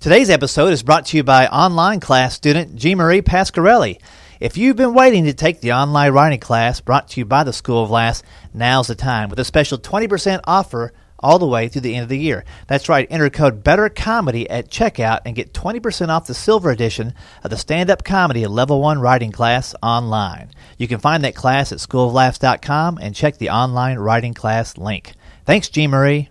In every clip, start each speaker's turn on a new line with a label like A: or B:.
A: Today's episode is brought to you by online class student G. Marie Pasquarelli. If you've been waiting to take the online writing class brought to you by the School of Laughs, now's the time with a special 20% offer all the way through the end of the year. That's right, enter code BETTERCOMEDY at checkout and get 20% off the silver edition of the Stand Up Comedy Level 1 writing class online. You can find that class at schooloflaughs.com and check the online writing class link. Thanks, G. Marie.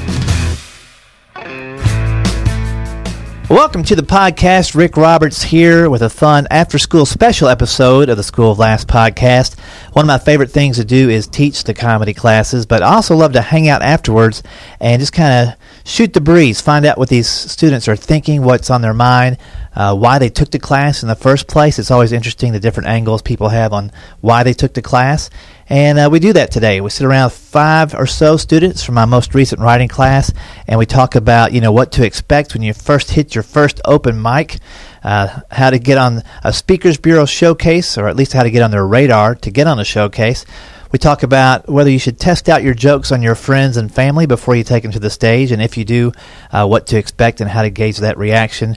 A: Welcome to the podcast. Rick Roberts here with a fun after school special episode of the School of Laughs podcast. One of my favorite things to do is teach the comedy classes, but I also love to hang out afterwards and just kind of shoot the breeze, find out what these students are thinking, what's on their mind, uh, why they took the class in the first place. It's always interesting the different angles people have on why they took the class. And uh, we do that today. We sit around five or so students from my most recent writing class, and we talk about you know what to expect when you first hit your first open mic, uh, how to get on a Speakers Bureau showcase, or at least how to get on their radar to get on a showcase. We talk about whether you should test out your jokes on your friends and family before you take them to the stage, and if you do, uh, what to expect and how to gauge that reaction.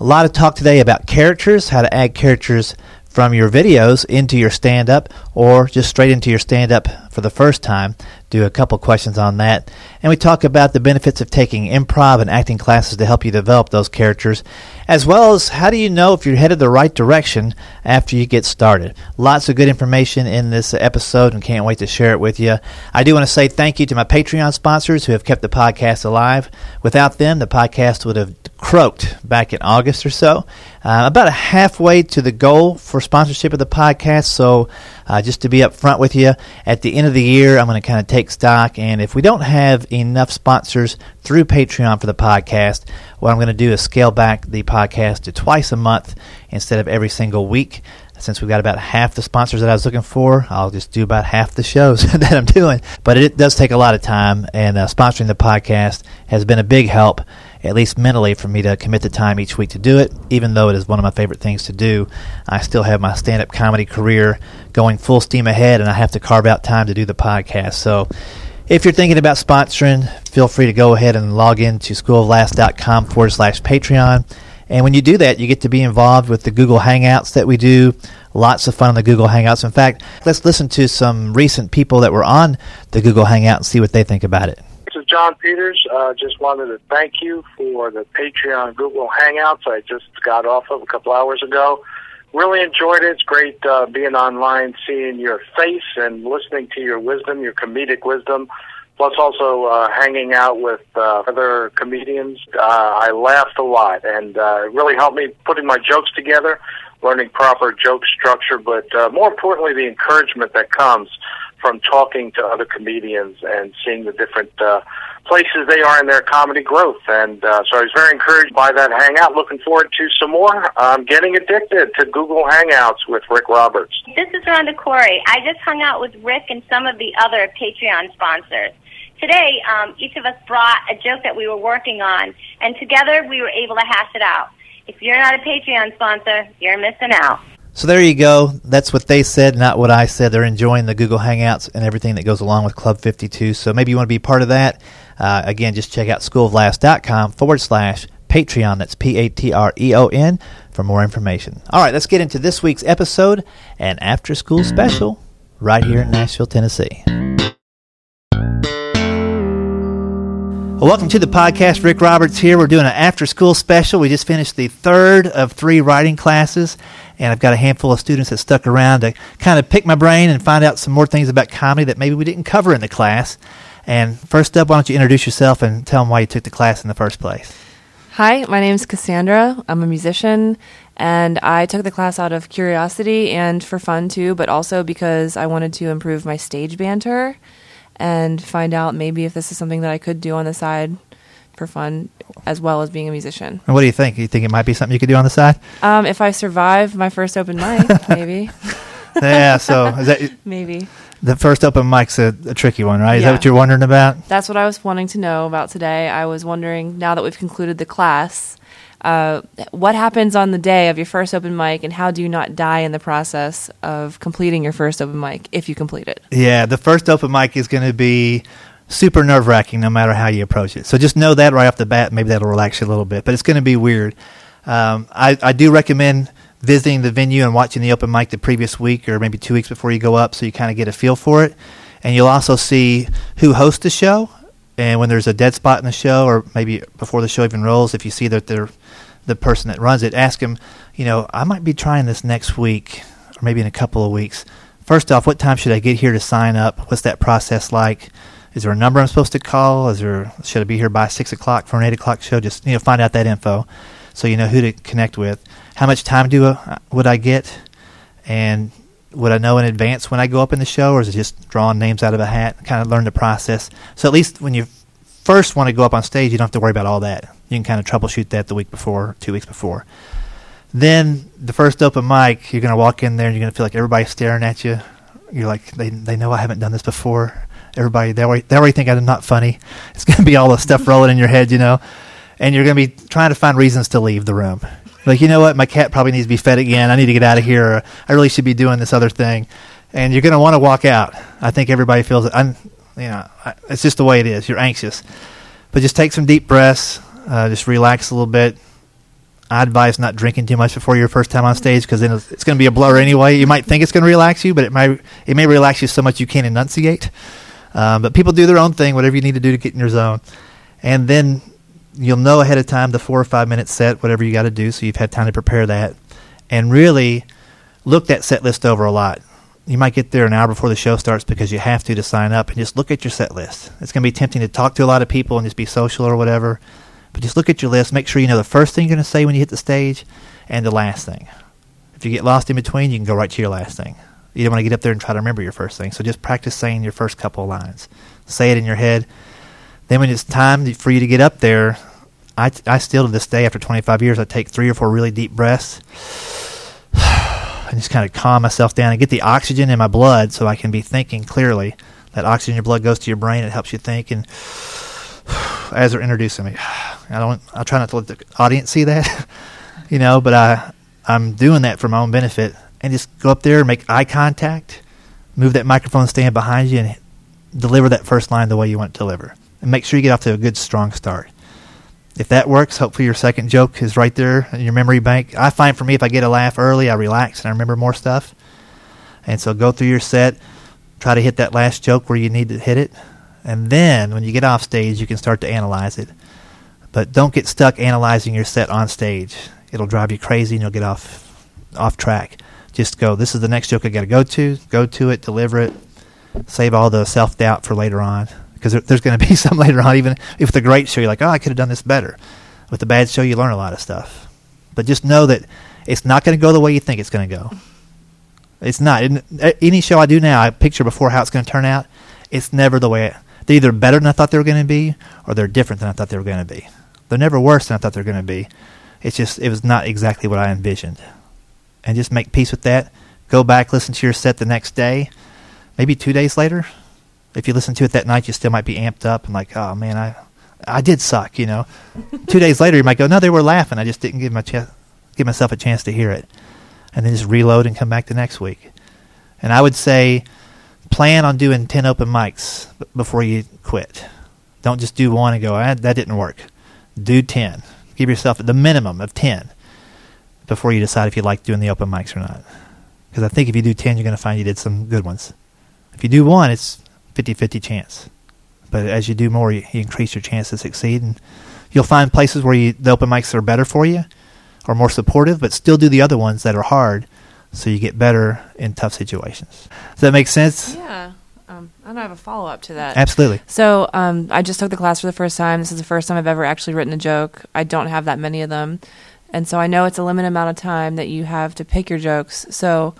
A: A lot of talk today about characters, how to add characters from your videos into your stand up or just straight into your stand up for the first time. Do a couple questions on that. And we talk about the benefits of taking improv and acting classes to help you develop those characters, as well as how do you know if you're headed the right direction after you get started. Lots of good information in this episode and can't wait to share it with you. I do want to say thank you to my Patreon sponsors who have kept the podcast alive. Without them, the podcast would have croaked back in August or so. Uh, about halfway to the goal for sponsorship of the podcast. So, uh, just to be upfront with you, at the end of the year, I'm going to kind of take stock. And if we don't have enough sponsors through Patreon for the podcast, what I'm going to do is scale back the podcast to twice a month instead of every single week since we've got about half the sponsors that I was looking for, I'll just do about half the shows that I'm doing. But it does take a lot of time, and uh, sponsoring the podcast has been a big help, at least mentally, for me to commit the time each week to do it. Even though it is one of my favorite things to do, I still have my stand up comedy career going full steam ahead, and I have to carve out time to do the podcast. So, if you're thinking about sponsoring, feel free to go ahead and log in to schooloflaughs.com forward slash Patreon. And when you do that, you get to be involved with the Google Hangouts that we do. Lots of fun on the Google Hangouts. In fact, let's listen to some recent people that were on the Google Hangout and see what they think about it.
B: John Peters. Uh, just wanted to thank you for the Patreon Google Hangouts I just got off of a couple hours ago. Really enjoyed it. It's great uh, being online, seeing your face and listening to your wisdom, your comedic wisdom plus also uh, hanging out with uh, other comedians. Uh, I laughed a lot, and uh, it really helped me putting my jokes together, learning proper joke structure, but uh, more importantly, the encouragement that comes from talking to other comedians and seeing the different uh, places they are in their comedy growth. And uh, so I was very encouraged by that hangout. Looking forward to some more. I'm getting addicted to Google Hangouts with Rick Roberts.
C: This is Rhonda Corey. I just hung out with Rick and some of the other Patreon sponsors. Today, um, each of us brought a joke that we were working on, and together we were able to hash it out. If you're not a Patreon sponsor, you're missing out.
A: So there you go. That's what they said, not what I said. They're enjoying the Google Hangouts and everything that goes along with Club 52. So maybe you want to be part of that. Uh, again, just check out schooloflaughs.com forward slash Patreon. That's P A T R E O N for more information. All right, let's get into this week's episode and after school special right here in Nashville, Tennessee. Welcome to the podcast. Rick Roberts here. We're doing an after school special. We just finished the third of three writing classes, and I've got a handful of students that stuck around to kind of pick my brain and find out some more things about comedy that maybe we didn't cover in the class. And first up, why don't you introduce yourself and tell them why you took the class in the first place?
D: Hi, my name is Cassandra. I'm a musician, and I took the class out of curiosity and for fun too, but also because I wanted to improve my stage banter and find out maybe if this is something that I could do on the side for fun as well as being a musician.
A: And what do you think? You think it might be something you could do on the side?
D: Um, if I survive my first open mic, maybe.
A: yeah. So is that
D: Maybe.
A: the first open mic's a, a tricky one, right? Is that what you're wondering about?
D: That's what I was wanting to know about today. I was wondering now that we've concluded the class, uh, what happens on the day of your first open mic, and how do you not die in the process of completing your first open mic if you complete it?
A: Yeah, the first open mic is going to be super nerve wracking no matter how you approach it. So just know that right off the bat. Maybe that'll relax you a little bit, but it's going to be weird. Um, I, I do recommend visiting the venue and watching the open mic the previous week or maybe two weeks before you go up so you kind of get a feel for it. And you'll also see who hosts the show. And when there's a dead spot in the show, or maybe before the show even rolls, if you see that they're the person that runs it, ask them, you know, I might be trying this next week or maybe in a couple of weeks. First off, what time should I get here to sign up? What's that process like? Is there a number I'm supposed to call? Is there should I be here by six o'clock for an eight o'clock show? Just you know, find out that info, so you know who to connect with. How much time do uh, would I get? And would I know in advance when I go up in the show, or is it just drawing names out of a hat? Kind of learn the process. So at least when you first want to go up on stage, you don't have to worry about all that. You can kind of troubleshoot that the week before, two weeks before. Then the first open mic, you're going to walk in there and you're going to feel like everybody's staring at you. You're like, they they know I haven't done this before. Everybody, they already, they already think I'm not funny. It's going to be all the stuff rolling in your head, you know. And you're going to be trying to find reasons to leave the room. Like, you know what? My cat probably needs to be fed again. I need to get out of here. I really should be doing this other thing. And you're going to want to walk out. I think everybody feels it. I'm, you know, I, it's just the way it is. You're anxious. But just take some deep breaths. Uh, just relax a little bit. I advise not drinking too much before your first time on stage because then it's, it's going to be a blur anyway. You might think it's going to relax you, but it might it may relax you so much you can't enunciate. Um, but people do their own thing, whatever you need to do to get in your zone, and then you'll know ahead of time the four or five minute set, whatever you got to do, so you've had time to prepare that, and really look that set list over a lot. You might get there an hour before the show starts because you have to to sign up, and just look at your set list. It's going to be tempting to talk to a lot of people and just be social or whatever. But just look at your list. Make sure you know the first thing you're going to say when you hit the stage and the last thing. If you get lost in between, you can go right to your last thing. You don't want to get up there and try to remember your first thing. So just practice saying your first couple of lines. Say it in your head. Then when it's time for you to get up there, I, I still to this day, after 25 years, I take three or four really deep breaths and just kind of calm myself down and get the oxygen in my blood so I can be thinking clearly. That oxygen in your blood goes to your brain. It helps you think. And as they're introducing me. I don't. I try not to let the audience see that, you know. But I, I'm doing that for my own benefit, and just go up there and make eye contact, move that microphone stand behind you, and deliver that first line the way you want to deliver, and make sure you get off to a good, strong start. If that works, hopefully your second joke is right there in your memory bank. I find for me, if I get a laugh early, I relax and I remember more stuff. And so go through your set, try to hit that last joke where you need to hit it, and then when you get off stage, you can start to analyze it. But don't get stuck analyzing your set on stage. It'll drive you crazy and you'll get off off track. Just go, this is the next joke I got to go to, go to it, deliver it, save all the self doubt for later on. Because there, there's going to be some later on, even if the great show, you're like, oh, I could have done this better. With the bad show, you learn a lot of stuff. But just know that it's not going to go the way you think it's going to go. It's not. In, uh, any show I do now, I picture before how it's going to turn out. It's never the way. They're either better than I thought they were going to be, or they're different than I thought they were going to be. They're never worse than I thought they were going to be. It's just it was not exactly what I envisioned. And just make peace with that. Go back, listen to your set the next day, maybe two days later. If you listen to it that night, you still might be amped up and like, oh man, I, I did suck. You know, two days later, you might go, no, they were laughing. I just didn't give my ch- give myself a chance to hear it, and then just reload and come back the next week. And I would say, plan on doing ten open mics b- before you quit. Don't just do one and go, ah, that didn't work. Do ten. Give yourself the minimum of ten before you decide if you like doing the open mics or not. Because I think if you do ten, you're going to find you did some good ones. If you do one, it's 50-50 chance. But as you do more, you, you increase your chance to succeed, and you'll find places where you, the open mics are better for you, or more supportive, but still do the other ones that are hard, so you get better in tough situations. Does that make sense?
D: Yeah. Um, I don't have a follow up to that.
A: Absolutely.
D: So um, I just took the class for the first time. This is the first time I've ever actually written a joke. I don't have that many of them. And so I know it's a limited amount of time that you have to pick your jokes. So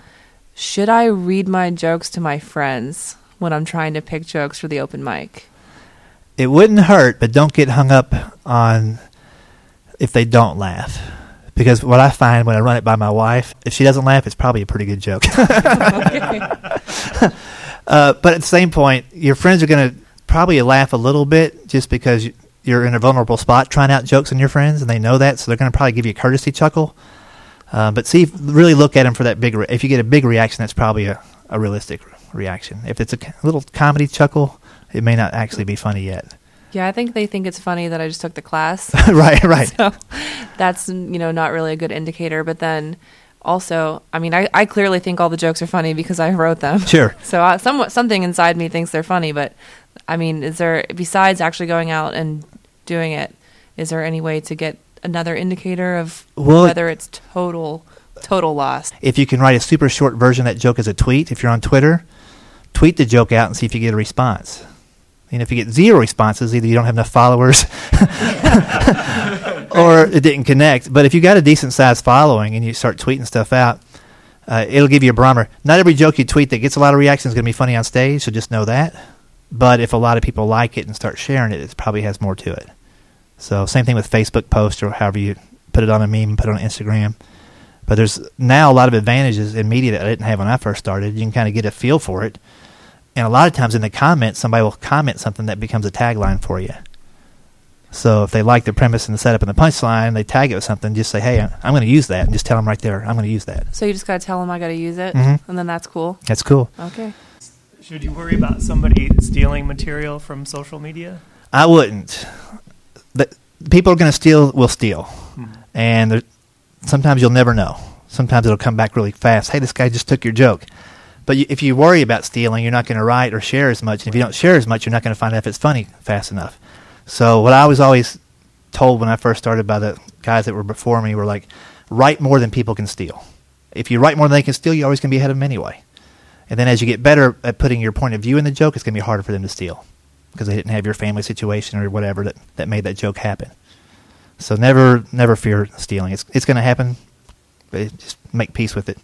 D: should I read my jokes to my friends when I'm trying to pick jokes for the open mic?
A: It wouldn't hurt, but don't get hung up on if they don't laugh. because what I find when I run it by my wife, if she doesn't laugh, it's probably a pretty good joke. uh, but at the same point, your friends are going to probably laugh a little bit just because you're in a vulnerable spot trying out jokes on your friends, and they know that, so they're going to probably give you a courtesy chuckle. Uh, but see, really look at them for that big. Re- if you get a big reaction, that's probably a, a realistic reaction. If it's a little comedy chuckle, it may not actually be funny yet.
D: Yeah, I think they think it's funny that I just took the class.
A: right, right.
D: So that's you know not really a good indicator. But then also, I mean, I, I clearly think all the jokes are funny because I wrote them.
A: Sure.
D: So uh, somewhat something inside me thinks they're funny. But I mean, is there besides actually going out and doing it? Is there any way to get another indicator of
A: well,
D: whether it's total total loss?
A: If you can write a super short version of that joke as a tweet, if you're on Twitter, tweet the joke out and see if you get a response. And if you get zero responses, either you don't have enough followers or it didn't connect. But if you got a decent sized following and you start tweeting stuff out, uh, it'll give you a barometer. Not every joke you tweet that gets a lot of reactions is going to be funny on stage, so just know that. But if a lot of people like it and start sharing it, it probably has more to it. So same thing with Facebook posts or however you put it on a meme, put it on Instagram. But there's now a lot of advantages in media that I didn't have when I first started. You can kind of get a feel for it and a lot of times in the comments, somebody will comment something that becomes a tagline for you. So if they like the premise and the setup and the punchline, they tag it with something. Just say, "Hey, I'm going to use that," and just tell them right there, "I'm going to use that."
D: So you just got to tell them I got to use it,
A: mm-hmm.
D: and then that's cool.
A: That's cool.
D: Okay.
E: Should you worry about somebody stealing material from social media?
A: I wouldn't. The, people are going to steal. Will steal, mm-hmm. and sometimes you'll never know. Sometimes it'll come back really fast. Hey, this guy just took your joke. But you, if you worry about stealing, you're not going to write or share as much. And if you don't share as much, you're not going to find out if it's funny fast enough. So what I was always told when I first started by the guys that were before me were like, write more than people can steal. If you write more than they can steal, you're always going to be ahead of them anyway. And then as you get better at putting your point of view in the joke, it's going to be harder for them to steal because they didn't have your family situation or whatever that, that made that joke happen. So never never fear stealing. It's it's going to happen, but just make peace with it.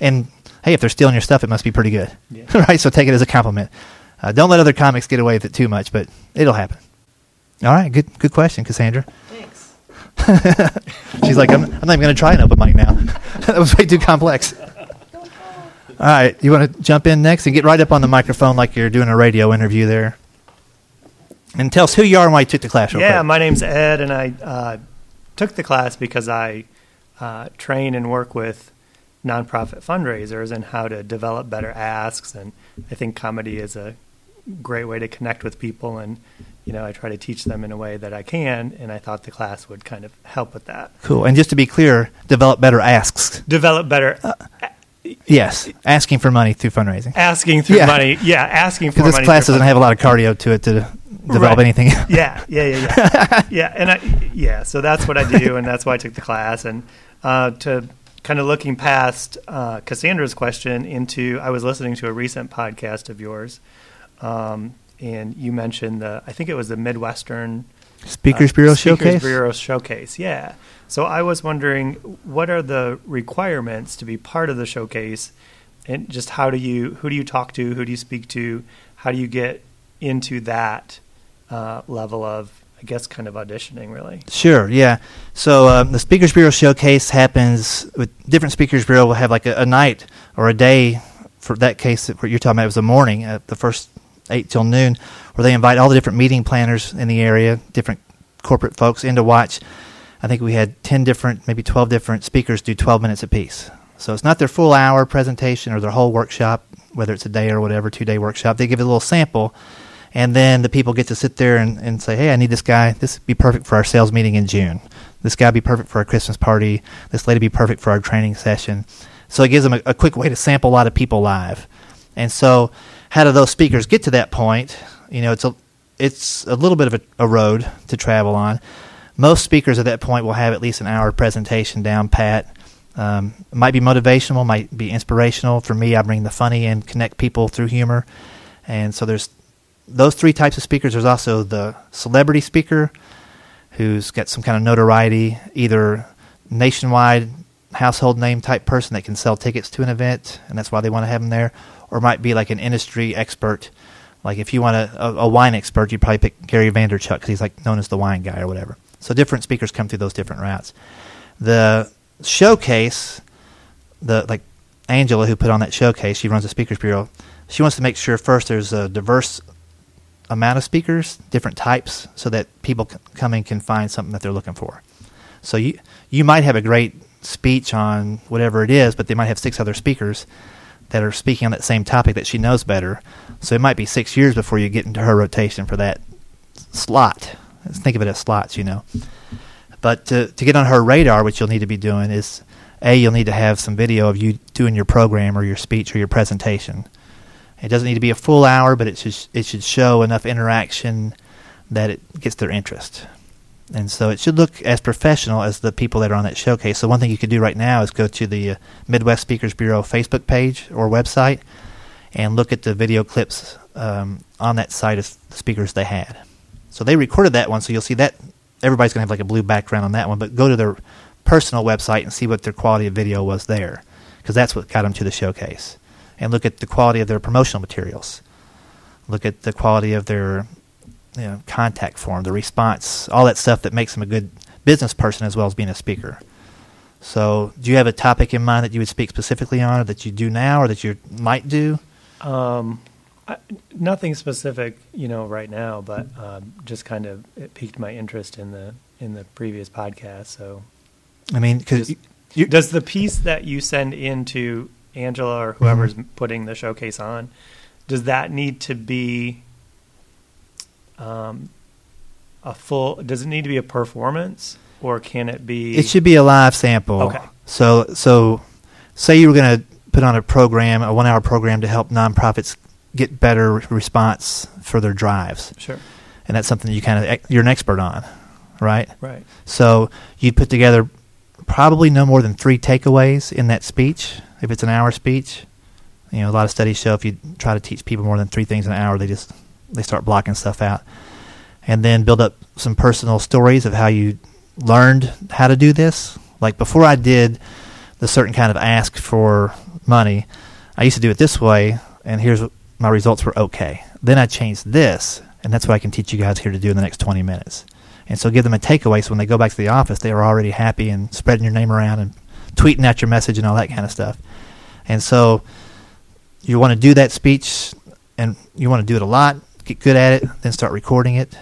A: And hey, if they're stealing your stuff, it must be pretty good, yeah. right? So take it as a compliment. Uh, don't let other comics get away with it too much, but it'll happen. All right, good good question, Cassandra.
D: Thanks.
A: She's like, I'm, I'm not even going to try an open mic now. that was way too complex. All right, you want to jump in next and get right up on the microphone like you're doing a radio interview there, and tell us who you are and why you took the class.
E: yeah,
A: quick.
E: my name's Ed, and I uh, took the class because I uh, train and work with nonprofit fundraisers and how to develop better asks. And I think comedy is a great way to connect with people. And, you know, I try to teach them in a way that I can. And I thought the class would kind of help with that.
A: Cool. And just to be clear, develop better asks.
E: Develop better. Uh,
A: yes, asking for money through fundraising.
E: Asking through yeah. money, yeah, asking for money.
A: This class doesn't have a lot of cardio to it to develop
E: right.
A: anything.
E: yeah, yeah, yeah, yeah, yeah, and I, yeah. So that's what I do, and that's why I took the class, and uh, to kind of looking past uh, Cassandra's question into, I was listening to a recent podcast of yours, um, and you mentioned the, I think it was the Midwestern
A: Speakers uh, Bureau
E: Speakers
A: Showcase.
E: Bureau Showcase, yeah. So I was wondering, what are the requirements to be part of the showcase, and just how do you, who do you talk to, who do you speak to, how do you get into that uh, level of I guess, kind of auditioning, really.
A: Sure, yeah. So um, the Speakers Bureau showcase happens with different Speakers Bureau will have like a, a night or a day. For that case, that you're talking about, it was a morning, uh, the first eight till noon, where they invite all the different meeting planners in the area, different corporate folks in to watch. I think we had ten different, maybe twelve different speakers do twelve minutes apiece. So it's not their full hour presentation or their whole workshop, whether it's a day or whatever, two day workshop. They give a little sample and then the people get to sit there and, and say, hey, I need this guy. This would be perfect for our sales meeting in June. This guy would be perfect for our Christmas party. This lady would be perfect for our training session. So it gives them a, a quick way to sample a lot of people live. And so, how do those speakers get to that point? You know, it's a it's a little bit of a, a road to travel on. Most speakers at that point will have at least an hour presentation down pat. Um, might be motivational, might be inspirational. For me, I bring the funny and connect people through humor. And so there's those three types of speakers. There's also the celebrity speaker, who's got some kind of notoriety, either nationwide household name type person that can sell tickets to an event, and that's why they want to have them there, or might be like an industry expert. Like if you want a, a, a wine expert, you'd probably pick Gary Vaynerchuk because he's like known as the wine guy or whatever. So different speakers come through those different routes. The showcase, the like Angela who put on that showcase, she runs the Speakers Bureau. She wants to make sure first there's a diverse amount of speakers, different types, so that people c- coming can find something that they're looking for. So you you might have a great speech on whatever it is, but they might have six other speakers that are speaking on that same topic that she knows better. So it might be six years before you get into her rotation for that slot. Let's Think of it as slots, you know. But to, to get on her radar, what you'll need to be doing is A, you'll need to have some video of you doing your program or your speech or your presentation. It doesn't need to be a full hour, but it should, it should show enough interaction that it gets their interest. And so it should look as professional as the people that are on that showcase. So one thing you could do right now is go to the uh, Midwest Speakers Bureau Facebook page or website and look at the video clips um, on that site of the speakers they had. So they recorded that one, so you'll see that everybody's going to have like a blue background on that one. But go to their personal website and see what their quality of video was there, because that's what got them to the showcase. And look at the quality of their promotional materials. Look at the quality of their you know, contact form, the response, all that stuff that makes them a good business person as well as being a speaker. So, do you have a topic in mind that you would speak specifically on, or that you do now, or that you might do?
E: Um, I, nothing specific, you know, right now, but um, just kind of it piqued my interest in the in the previous podcast. So,
A: I mean, because
E: does the piece that you send into Angela or whoever's
A: Mhm.
E: putting the showcase on, does that need to be um, a full? Does it need to be a performance, or can it be?
A: It should be a live sample.
E: Okay.
A: So, so say you were going to put on a program, a one-hour program to help nonprofits get better response for their drives,
E: Sure.
A: and that's something you kind of you're an expert on, right?
E: Right.
A: So you'd put together probably no more than three takeaways in that speech. If it's an hour speech, you know a lot of studies show if you try to teach people more than three things an hour, they just they start blocking stuff out. And then build up some personal stories of how you learned how to do this. Like before I did the certain kind of ask for money, I used to do it this way, and here's my results were okay. Then I changed this, and that's what I can teach you guys here to do in the next 20 minutes. And so give them a takeaway so when they go back to the office, they are already happy and spreading your name around and tweeting out your message and all that kind of stuff. And so you want to do that speech and you want to do it a lot, get good at it, then start recording it.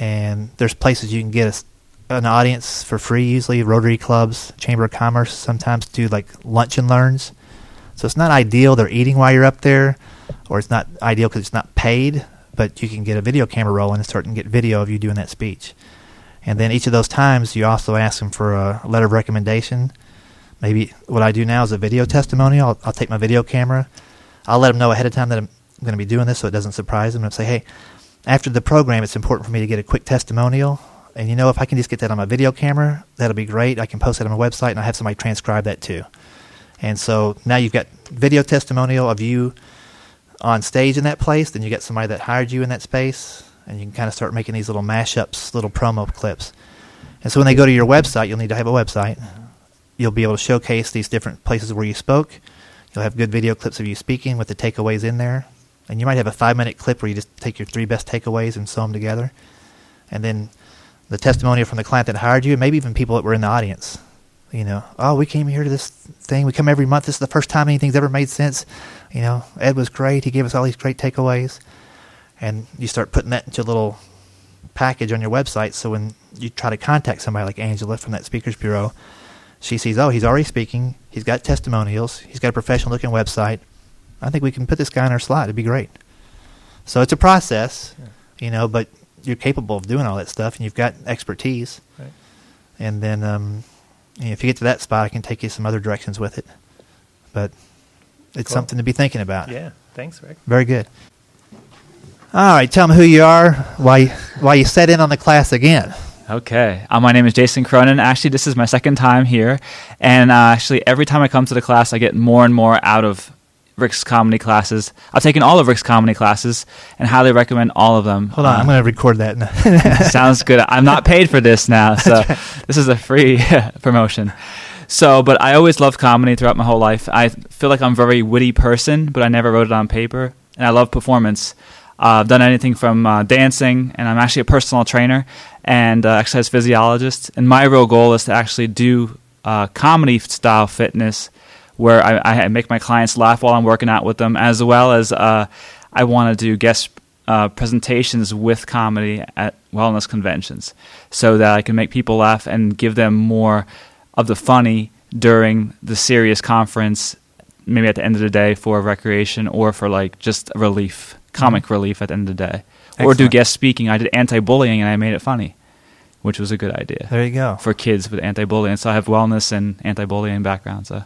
A: And there's places you can get a an audience for free, usually Rotary clubs, Chamber of Commerce sometimes do like lunch and learns. So it's not ideal they're eating while you're up there, or it's not ideal because it's not paid, but you can get a video camera rolling and start and get video of you doing that speech. And then each of those times, you also ask them for a letter of recommendation. Maybe what I do now is a video testimonial. I'll, I'll take my video camera. I'll let them know ahead of time that I'm going to be doing this so it doesn't surprise them. And I'll say, hey, after the program, it's important for me to get a quick testimonial. And you know, if I can just get that on my video camera, that'll be great. I can post it on my website and I'll have somebody transcribe that too. And so now you've got video testimonial of you on stage in that place. Then you got somebody that hired you in that space, and you can kind of start making these little mashups, little promo clips. And so when they go to your website, you'll need to have a website. You'll be able to showcase these different places where you spoke. You'll have good video clips of you speaking with the takeaways in there. And you might have a five minute clip where you just take your three best takeaways and sew them together. And then the testimonial from the client that hired you, and maybe even people that were in the audience. You know, oh, we came here to this thing. We come every month. This is the first time anything's ever made sense. You know, Ed was great. He gave us all these great takeaways. And you start putting that into a little package on your website. So when you try to contact somebody like Angela from that Speakers Bureau, she sees, oh, he's already speaking. He's got testimonials. He's got a professional looking website. I think we can put this guy in our slot. It'd be great. So it's a process, you know, but you're capable of doing all that stuff and you've got expertise.
E: Right.
A: And then um, you know, if you get to that spot, I can take you some other directions with it. But it's
E: Cool.
A: something to be thinking about.
E: Yeah. Thanks, Rick.
A: Very good. All right, tell them who you are, why why you set in on the class again.
F: Okay. Uh, my name is Jason Cronin. Actually, this is my second time here. And uh, actually, every time I come to the class, I get more and more out of Rick's comedy classes. I've taken all of Rick's comedy classes and highly recommend all of them.
A: Hold on,
F: Uh,
A: I'm going to record that.
F: Sounds good. I'm not paid for this now, so this is a free promotion. So, but I always loved comedy throughout my whole life. I feel like I'm a very witty person, but I never wrote it on paper. And I love performance. Uh, I've done anything from uh, dancing, and I'm actually a personal trainer. And uh, exercise physiologist. And my real goal is to actually do uh, comedy style fitness, where I, I make my clients laugh while I'm working out with them, as well as uh, I want to do guest uh, presentations with comedy at wellness conventions, so that I can make people laugh and give them more of the funny during the serious conference maybe at the end of the day for recreation or for like just relief, comic mm-hmm. relief at the end of the day. Excellent. Or do guest speaking. I did anti bullying and I made it funny, which was a good idea.
A: There you go.
F: For kids with anti bullying. So I have wellness and anti bullying background. So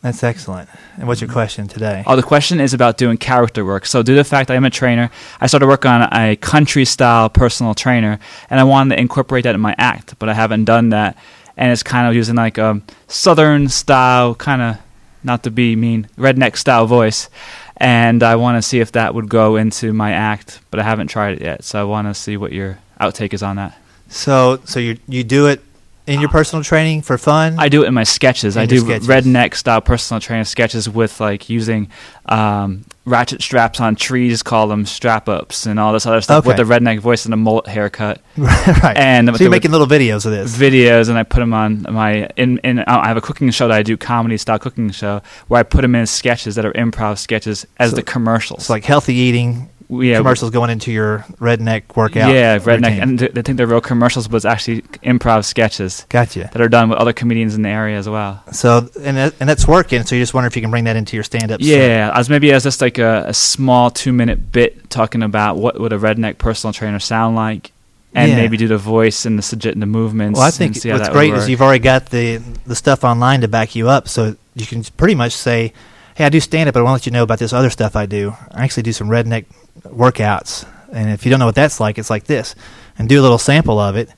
A: that's excellent. And what's your mm-hmm. question today?
F: Oh, the question is about doing character work. So, due to the fact I am a trainer, I started working on a country style personal trainer, and I wanted to incorporate that in my act, but I haven't done that. And it's kind of using like a southern style kind of not to be mean, redneck style voice. And I want to see if that would go into my act, but I haven't tried it yet. So I want to see what your outtake is on that.
A: So, so you you do it in your personal training for fun?
F: I do it in my sketches. In I do sketches. redneck style personal training sketches with like using um, ratchet straps on trees, call them strap ups, and all this other stuff okay. with the redneck voice and a mullet haircut.
A: right. And so you're making little videos of this.
F: Videos, and I put them on my in. in I have a cooking show that I do, comedy style cooking show, where I put them in sketches that are improv sketches as so, the commercials.
A: It's like healthy eating yeah, commercials going into your redneck workout.
F: Yeah, redneck, routine. and they think they're real commercials, but it's actually improv sketches.
A: Gotcha.
F: That are done with other comedians in the area as well.
A: So and that, and that's working. So you just wonder if you can bring that into your stand-up.
F: Yeah, as maybe as just like a, a small two-minute bit talking about what would a redneck personal trainer sound like, and yeah. maybe do the voice and the and the movements.
A: Well, I think what's great is you've already got the the stuff online to back you up, so you can pretty much say, "Hey, I do stand up, but I want to let you know about this other stuff I do. I actually do some redneck workouts. And if you don't know what that's like, it's like this. And do a little sample of it.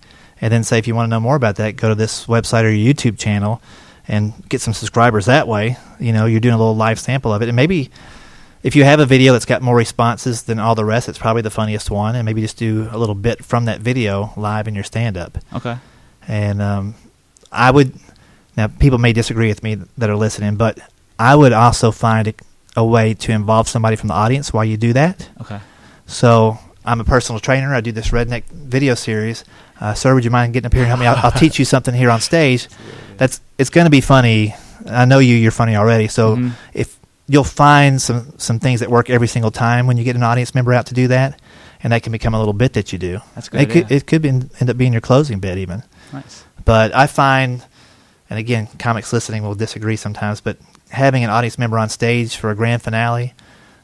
A: And then say, if you want to know more about that, go to this website or your YouTube channel and get some subscribers that way. You know, you're doing a little live sample of it. And maybe if you have a video that's got more responses than all the rest, it's probably the funniest one. And maybe just do a little bit from that video live in your stand up.
F: Okay.
A: And um, I would, now people may disagree with me that are listening, but I would also find a, a way to involve somebody from the audience while you do that.
F: Okay.
A: So I'm a personal trainer. I do this redneck video series. Uh, sir, would you mind getting up here and help me? I'll, I'll teach you something here on stage. That's it's going to be funny. I know you. You're funny already. So mm-hmm. if you'll find some some things that work every single time when you get an audience member out to do that, and that can become a little bit that you do.
F: That's good.
A: It could it could be, end up being your closing bit even.
F: Nice.
A: But I find, and again, comics listening will disagree sometimes, but having an audience member on stage for a grand finale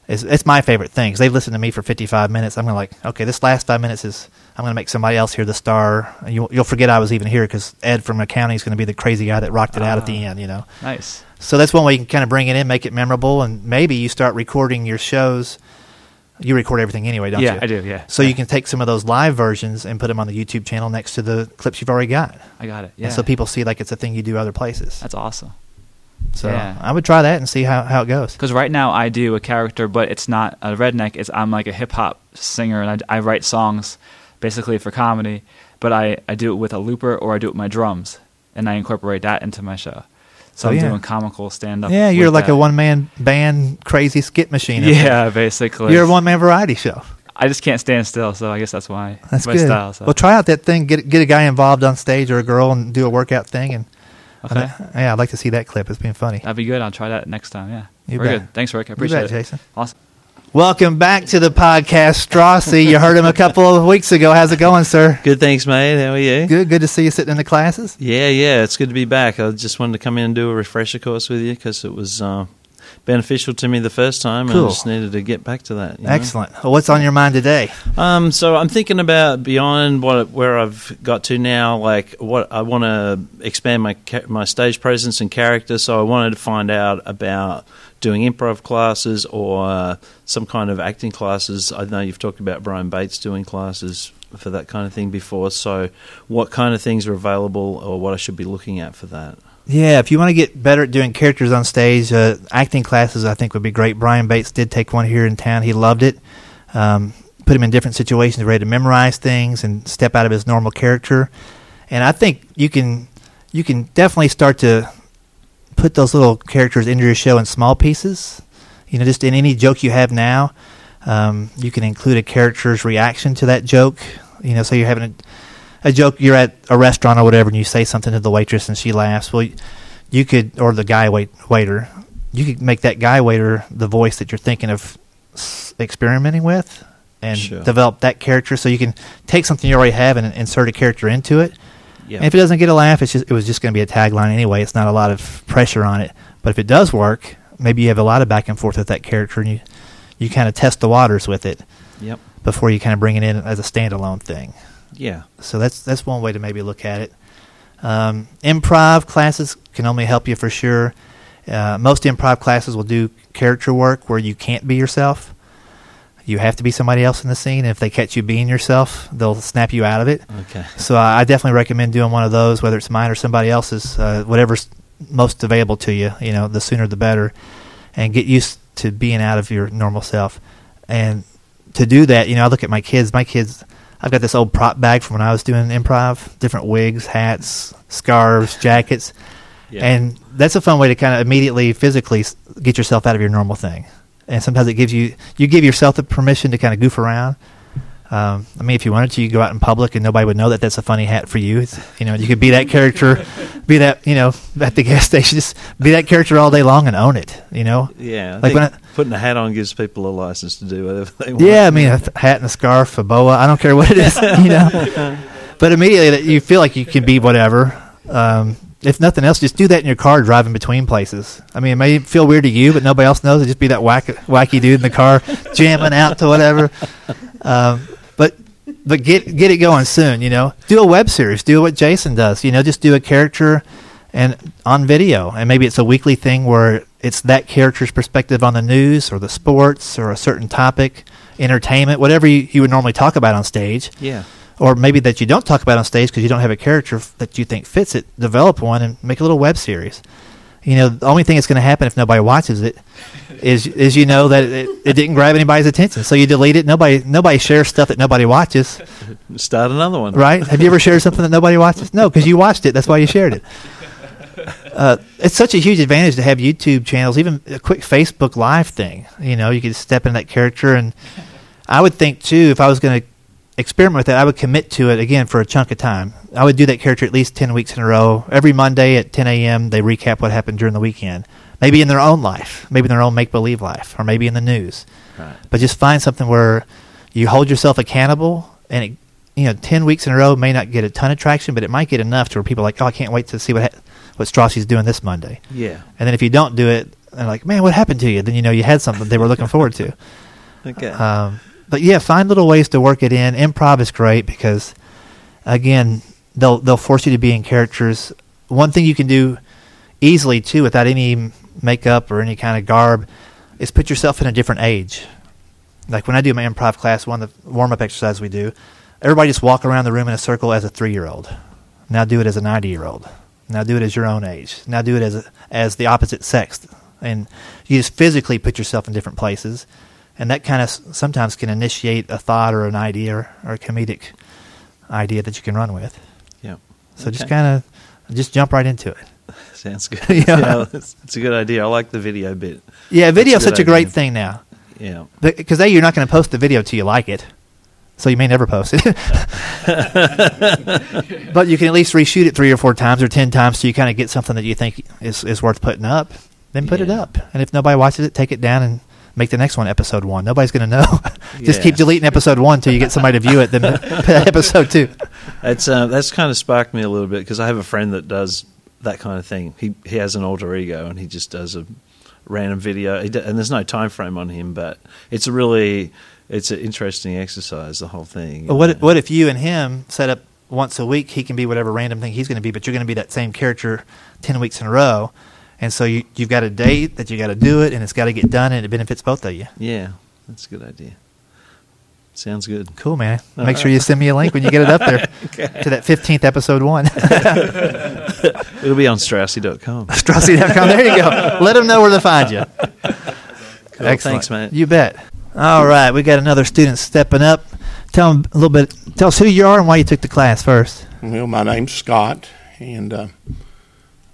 A: is it's my favorite thing. They've listened to me for 55 minutes. I'm gonna like, okay, this last five minutes is I'm gonna make somebody else here the star. You'll, you'll forget I was even here because Ed from accounting is gonna be the crazy guy that rocked it out at the ah, end. You know,
F: nice.
A: So that's one way you can kind of bring it in, make it memorable, and maybe you start recording your shows. You record everything anyway, don't
F: yeah,
A: you?
F: Yeah, I do. Yeah.
A: So
F: yeah.
A: you can take some of those live versions and put them on the YouTube channel next to the clips you've already got.
F: I got it. Yeah.
A: And so people see like it's a thing you do other places.
F: That's awesome.
A: So yeah. I would try that and see how, how it goes.
F: Because right now I do a character, but it's not a redneck. It's I'm like a hip hop singer, and I, I write songs basically for comedy. But I, I do it with a looper or I do it with my drums, and I incorporate that into my show. So oh, I'm yeah. doing comical stand up.
A: Yeah, you're like that. a one man band, crazy skit machine.
F: Yeah, basically.
A: You're a one man variety show.
F: I just can't stand still, so I guess that's why.
A: That's
F: my
A: good.
F: style. So.
A: Well, try out that thing. Get get a guy involved on stage or a girl and do a workout thing, and
F: Okay. I,
A: yeah, I'd like to see that clip. It's been funny.
F: That'd be good. I'll try that next time. Yeah.
A: You
F: Very
A: bet.
F: good. Thanks, Rick. I appreciate
A: bet,
F: it.
A: Jason.
F: Awesome.
A: Welcome back to the podcast, Straussy. you heard him a couple of weeks ago. How's it going, sir?
G: Good, thanks, mate. How are you?
A: Good. Good to see you sitting in the classes.
G: Yeah, yeah. It's good to be back. I just wanted to come in and do a refresher course with you because it was uh, beneficial to me the first time. Cool. I just needed to get back to that.
A: Excellent. Well, what's on your mind today?
G: Um, so I'm thinking about beyond what where I've got to now. Like what I want to expand my my stage presence and character. So I wanted to find out about doing improv classes or uh, some kind of acting classes. I know you've talked about Brian Bates doing classes for that kind of thing before. So what kind of things are available or what I should be looking at for that?
A: Yeah, if you want to get better at doing characters on stage, uh, acting classes I think would be great. Brian Bates did take one here in town. He loved it. Um, put him in different situations, ready to memorize things and step out of his normal character. And I think you can you can definitely start to put those little characters into your show in small pieces. You know, just in any joke you have now, um, you can include a character's reaction to that joke. You know, so you're having a a joke. You're at a restaurant or whatever, and you say something to the waitress, and she laughs. Well, you could, or the guy wait waiter, you could make that guy waiter the voice that you're thinking of experimenting with, and
G: Sure.
A: develop that character. So you can take something you already have and insert a character into it.
G: Yeah.
A: And if it doesn't get a laugh, it's just it was just going to be a tagline anyway. It's not a lot of pressure on it. But if it does work, maybe you have a lot of back and forth with that character, and you you kind of test the waters with it
G: Yep.
A: before you kind of bring it in as a standalone thing.
G: Yeah.
A: So that's that's one way to maybe look at it. Um, improv classes can only help you for sure. Uh, most improv classes will do character work where you can't be yourself. You have to be somebody else in the scene. If they catch you being yourself, they'll snap you out of it.
G: Okay.
A: So I I definitely recommend doing one of those, whether it's mine or somebody else's, uh, whatever's most available to you. You know, the sooner the better, and get used to being out of your normal self. And to do that, you know, I look at my kids. My kids, I've got this old prop bag from when I was doing improv, different wigs, hats, scarves, jackets,
G: Yeah.
A: and that's a fun way to kind of immediately physically get yourself out of your normal thing. And sometimes it gives you you give yourself the permission to kind of goof around. Um, I mean, if you wanted to, you could go out in public and nobody would know that that's a funny hat for you. It's, you know, you could be that character, be that you know at the gas station, just be that character all day long and own it. You know,
G: Yeah. I
A: Like when I-
G: putting a hat on gives people a license to do whatever they want.
A: Yeah, I mean, a th- hat and a scarf, a boa. I don't care what it is, you know. But immediately that you feel like you can be whatever. Um, if nothing else, just do that in your car driving between places. I mean, it may feel weird to you, but nobody else knows. It just be that whack, wacky dude in the car jamming out to whatever. Um, but get get it going soon. You know, do a web series. Do what Jason does. You know, just do a character and on video, and maybe it's a weekly thing where it's that character's perspective on the news or the sports or a certain topic, entertainment, whatever you, you would normally talk about on stage
G: Yeah.
A: or maybe that you don't talk about on stage because you don't have a character that you think fits it. Develop one and make a little web series. You know, the only thing that's going to happen if nobody watches it is is you know that it, it didn't grab anybody's attention, so you delete it. Nobody nobody shares stuff that nobody watches,
G: Start another one.
A: right? Have you ever shared something that nobody watches? No, because you watched it. That's why you shared it. Uh, it's such a huge advantage to have YouTube channels, even a quick Facebook Live thing. You know, you could step in that character, and I would think too, if I was going to experiment with that, I would commit to it again for a chunk of time. I would do that character at least ten weeks in a row. Every Monday at 10 a.m., they recap what happened during the weekend. Maybe in their own life, maybe in their own make believe life, or maybe in the news.
G: Right.
A: But just find something where you hold yourself accountable, and it, you know, ten weeks in a row may not get a ton of traction, but it might get enough to where people are like, oh, I can't wait to see what ha- what Straussy's doing this Monday.
G: Yeah.
A: And then if you don't do it, they're like, man, what happened to you? Then you know you had something they were looking forward to.
G: Okay.
A: Um, but yeah, find little ways to work it in. Improv is great because, again, they'll they'll force you to be in characters. One thing you can do easily too, without any makeup or any kind of garb, is put yourself in a different age. Like when I do my improv class, one of the warm up exercises we do, everybody just walk around the room in a circle as a three year old. Now do it as a ninety year old. Now do it as your own age. Now do it as as the opposite sex, and you just physically put yourself in different places, and that kind of sometimes can initiate a thought or an idea or, or a comedic idea that you can run with.
G: yeah.
A: So just kind of just jump right into it.
G: Sounds good.
A: Yeah.
G: yeah. that's, that's a good idea. I like the video bit.
A: Yeah, video is such a great thing now
G: Yeah.
A: because a you're not going to post the video till you like it, so you may never post it. but you can at least reshoot it three or four times or ten times so you kind of get something that you think is is worth putting up. Then put it up, and if nobody watches it, take it down and make the next one episode one. Nobody's going to know. Just
G: Yeah.
A: keep deleting episode one until you get somebody to view it. Then episode two.
G: It's uh, that's kind of sparked me a little bit because I have a friend that does that kind of thing. He he has an alter ego and he just does a random video. He d- and there's no time frame on him, but it's a really it's an interesting exercise. The whole thing.
A: Well, what if, what if you and him set up once a week? He can be whatever random thing he's going to be, but you're going to be that same character ten weeks in a row, and so you you've got a date that you got to do it, and it's got to get done, and it benefits both of you.
G: Yeah, that's a good idea. Sounds good.
A: Cool, man. Make sure you send me a link when you get it up there to that fifteenth episode one.
G: It'll be on Straussy.com.
A: Straussy.com. There you go. Let them know where to find you.
G: Cool.
A: Excellent.
G: Thanks, mate.
A: You bet. All right, we got another student stepping up. Tell them a little bit. Tell us who you are and why you took the class first.
H: Well, my name's Scott, and uh,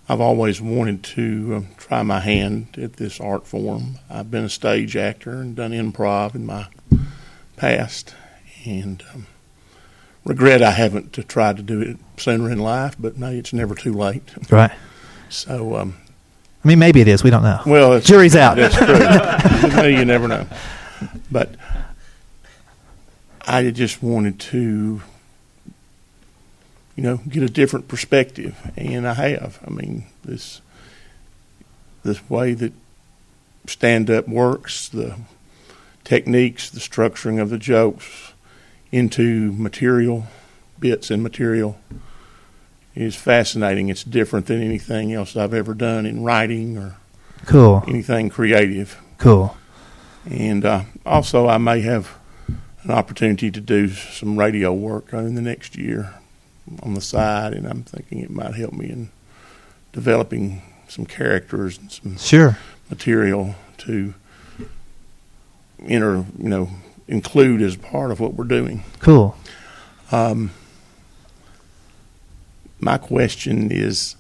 H: I've always wanted to um, try my hand at this art form. I've been a stage actor and done improv in my past, and um, regret I haven't to tried to do it sooner in life, but maybe it's never too late.
A: Right.
H: So, um,
A: I mean, maybe it is. We don't know.
H: well,
A: Jury's out.
H: That's true. You never know. But I just wanted to, you know, get a different perspective, and I have. I mean, this this way that stand up works, the techniques, the structuring of the jokes into material, bits and material is fascinating. It's different than anything else I've ever done in writing or
A: Cool.
H: anything creative.
A: Cool.
H: And uh, also, I may have an opportunity to do some radio work in the next year on the side, and I'm thinking it might help me in developing some characters and some
A: Sure.
H: material to enter, you know, include as part of what we're doing.
A: Cool.
H: Um, my question is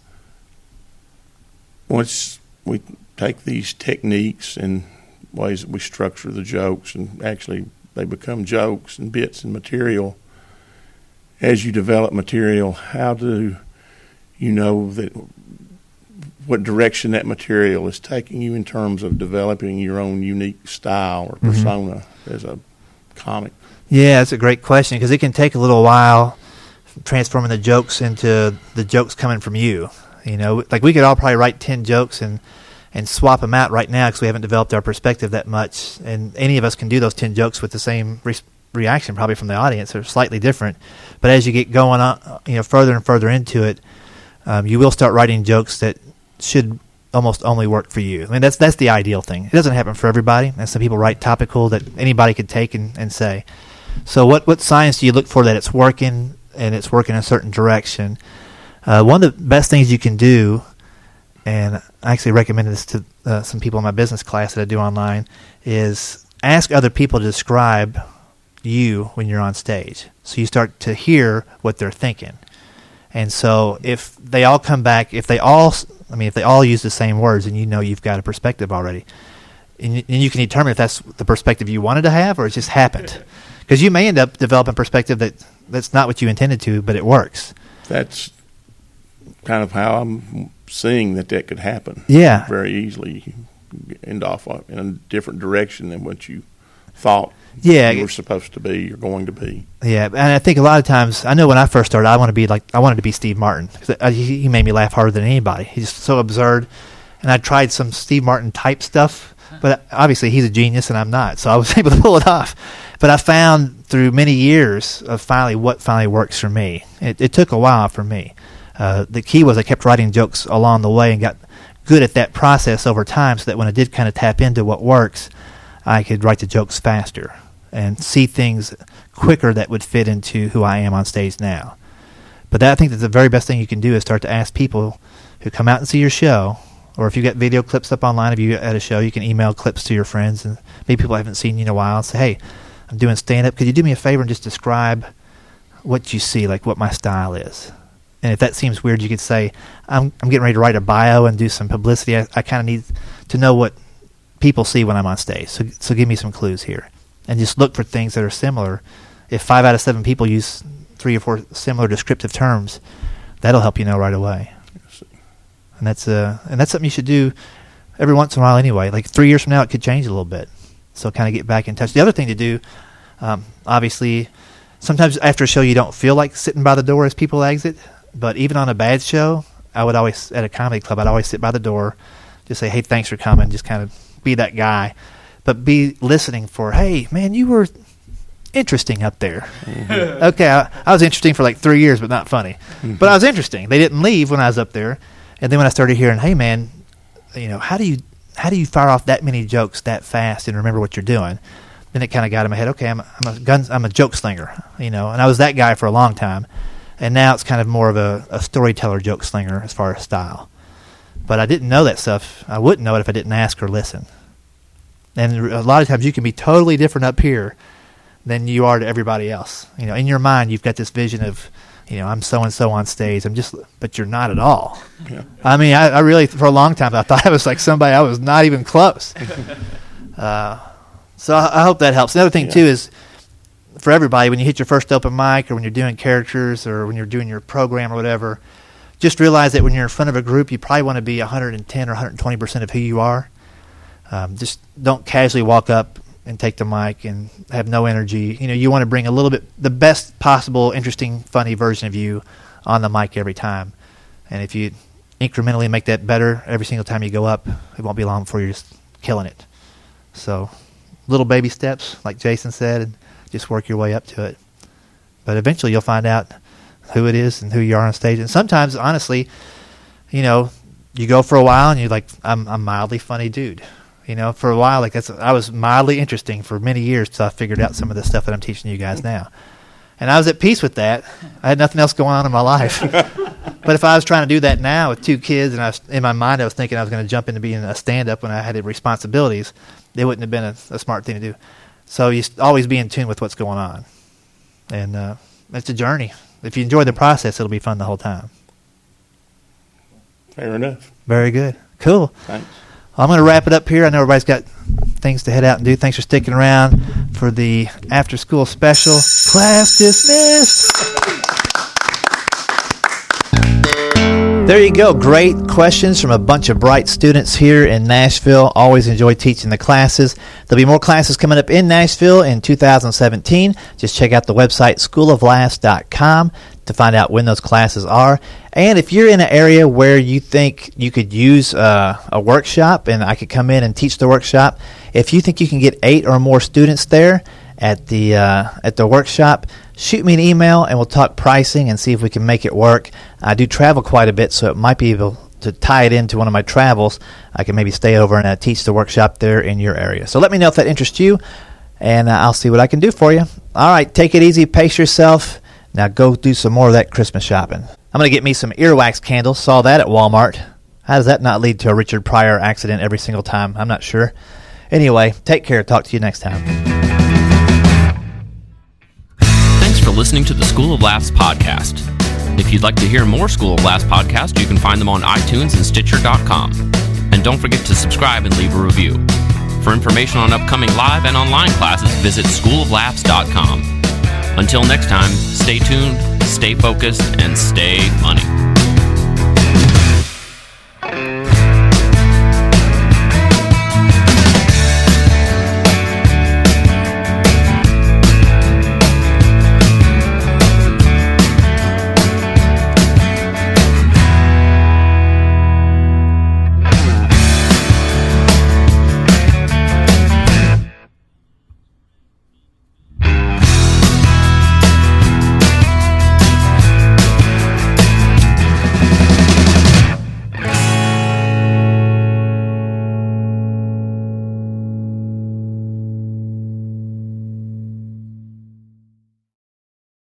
H: once we take these techniques and ways that we structure the jokes and actually they become jokes and bits and material, as you develop material, how do you know that what direction that material is taking you in terms of developing your own unique style or
A: Mhm.
H: persona as a comic?
A: Yeah, that's a great question because it can take a little while transforming the jokes into the jokes coming from you. You know, like we could all probably write 10 jokes and and swap them out right now because we haven't developed our perspective that much. And any of us can do those 10 jokes with the same re- reaction probably from the audience. They're slightly different. But as you get going on, you know, further and further into it, um, you will start writing jokes that should almost only work for you. I mean, that's that's the ideal thing. It doesn't happen for everybody, and some people write topical that anybody could take and, and say. So, what what signs do you look for that it's working and it's working in a certain direction? Uh, one of the best things you can do, and I actually recommended this to uh, some people in my business class that I do online, is ask other people to describe you when you're on stage. So you start to hear what they're thinking. And so if they all come back, if they all, I mean, if they all use the same words, and you know you've got a perspective already, and you, and you can determine if that's the perspective you wanted to have or it just happened, because you may end up developing perspective that that's not what you intended to, but it works.
H: That's kind of how I'm seeing that that could happen.
A: Yeah.
H: very easily end off in a different direction than what you thought
A: Yeah.
H: you were supposed to be you're going to be.
A: Yeah, and I think a lot of times, I know when I first started, I want to be like I wanted to be Steve Martin. uh, He he made me laugh harder than anybody. He's so absurd, and I tried some Steve Martin type stuff, but obviously he's a genius and I'm not, so I was able to pull it off. But I found through many years of finally what finally works for me. It, it took a while for me. Uh, the key was I kept writing jokes along the way and got good at that process over time, so that when I did kind of tap into what works, I could write the jokes faster and see things quicker that would fit into who I am on stage now. But that, I think that the very best thing you can do is start to ask people who come out and see your show, or if you got video clips up online of you at a show, you can email clips to your friends and maybe people haven't seen you in a while. Say, hey, I'm doing stand up. Could you do me a favor and just describe what you see, like what my style is? And if that seems weird, you could say, I'm, I'm getting ready to write a bio and do some publicity. I, I kind of need to know what people see when I'm on stage. So, so give me some clues here. And just look for things that are similar. If five out of seven people use three or four similar descriptive terms, that'll help you know right away. And that's uh, and that's something you should do every once in a while anyway. Like three years from now, it could change a little bit. So kind of get back in touch. The other thing to do, um, obviously, sometimes after a show you don't feel like sitting by the door as people exit. But even on a bad show, I would always at a comedy club, I'd always sit by the door, just say, "Hey, thanks for coming." Just kind of be that guy, but be listening for, "Hey, man, you were interesting up there." Mm-hmm. okay, I, I was interesting for like three years, but not funny. Mm-hmm. But I was interesting. They didn't leave when I was up there, and then when I started hearing, "Hey, man, you know, how do you how do you fire off that many jokes that fast and remember what you're doing?" Then it kind of got in my head. Okay, I'm a, I'm a guns, I'm a joke slinger, you know, and I was that guy for a long time, and now it's kind of more of a, a storyteller joke slinger as far as style. But I didn't know that stuff. I wouldn't know it if I didn't ask or listen. And a lot of times you can be totally different up here than you are to everybody else. You know, in your mind, you've got this vision of, you know, I'm so and so on stage. I'm just, but you're not at all.
H: Yeah.
A: I mean, I, I really, for a long time, I thought I was like somebody I was not even close. uh, so I, I hope that helps. Another thing
H: Yeah.
A: too is for everybody, when you hit your first open mic or when you're doing characters or when you're doing your program or whatever, just realize that when you're in front of a group, you probably want to be 110 or 120 percent of who you are. Um, just don't casually walk up and take the mic and have no energy. You know, you want to bring a little bit the best possible, interesting, funny version of you on the mic every time. And if you incrementally make that better every single time you go up, it won't be long before you're just killing it. So, little baby steps, like Jason said, and just work your way up to it. But eventually, you'll find out who it is and who you are on stage. And sometimes, honestly, you know, you go for a while and you're like, I'm a mildly funny dude. You know, for a while, like that's I was mildly interesting for many years till I figured out some of the stuff that I'm teaching you guys now. And I was at peace with that. I had nothing else going on in my life. but if I was trying to do that now with two kids, and I was, in my mind I was thinking I was going to jump into being a stand-up when I had responsibilities, it wouldn't have been a, a smart thing to do. So you always be in tune with what's going on, and uh, it's a journey. If you enjoy the process, it'll be fun the whole time.
H: Fair enough.
A: Very good. Cool.
H: Thanks.
A: I'm going to wrap it up here. I know everybody's got things to head out and do. Thanks for sticking around for the after school special. Class dismissed. There you go. Great questions from a bunch of bright students here in Nashville. Always enjoy teaching the classes. There'll be more classes coming up in Nashville in 2017. Just check out the website schooloflaughs.com to find out when those classes are. And if you're in an area where you think you could use uh, a workshop and I could come in and teach the workshop, if you think you can get eight or more students there at the uh, at the workshop, shoot me an email and we'll talk pricing and see if we can make it work. I do travel quite a bit, so it might be able to tie it into one of my travels. I can maybe stay over and uh, teach the workshop there in your area. So let me know if that interests you, and uh, I'll see what I can do for you. All right, take it easy, pace yourself. Now go do some more of that Christmas shopping. I'm going to get me some earwax candles. Saw that at Walmart. How does that not lead to a Richard Pryor accident every single time? I'm not sure. Anyway, take care. Talk to you next time.
I: Listening to the School of Laughs podcast. If you'd like to hear more School of Laughs podcasts, you can find them on iTunes and Stitcher.com. And don't forget to subscribe and leave a review. For information on upcoming live and online classes, visit schooloflaughs.com. Until next time, stay tuned, stay focused, and stay funny.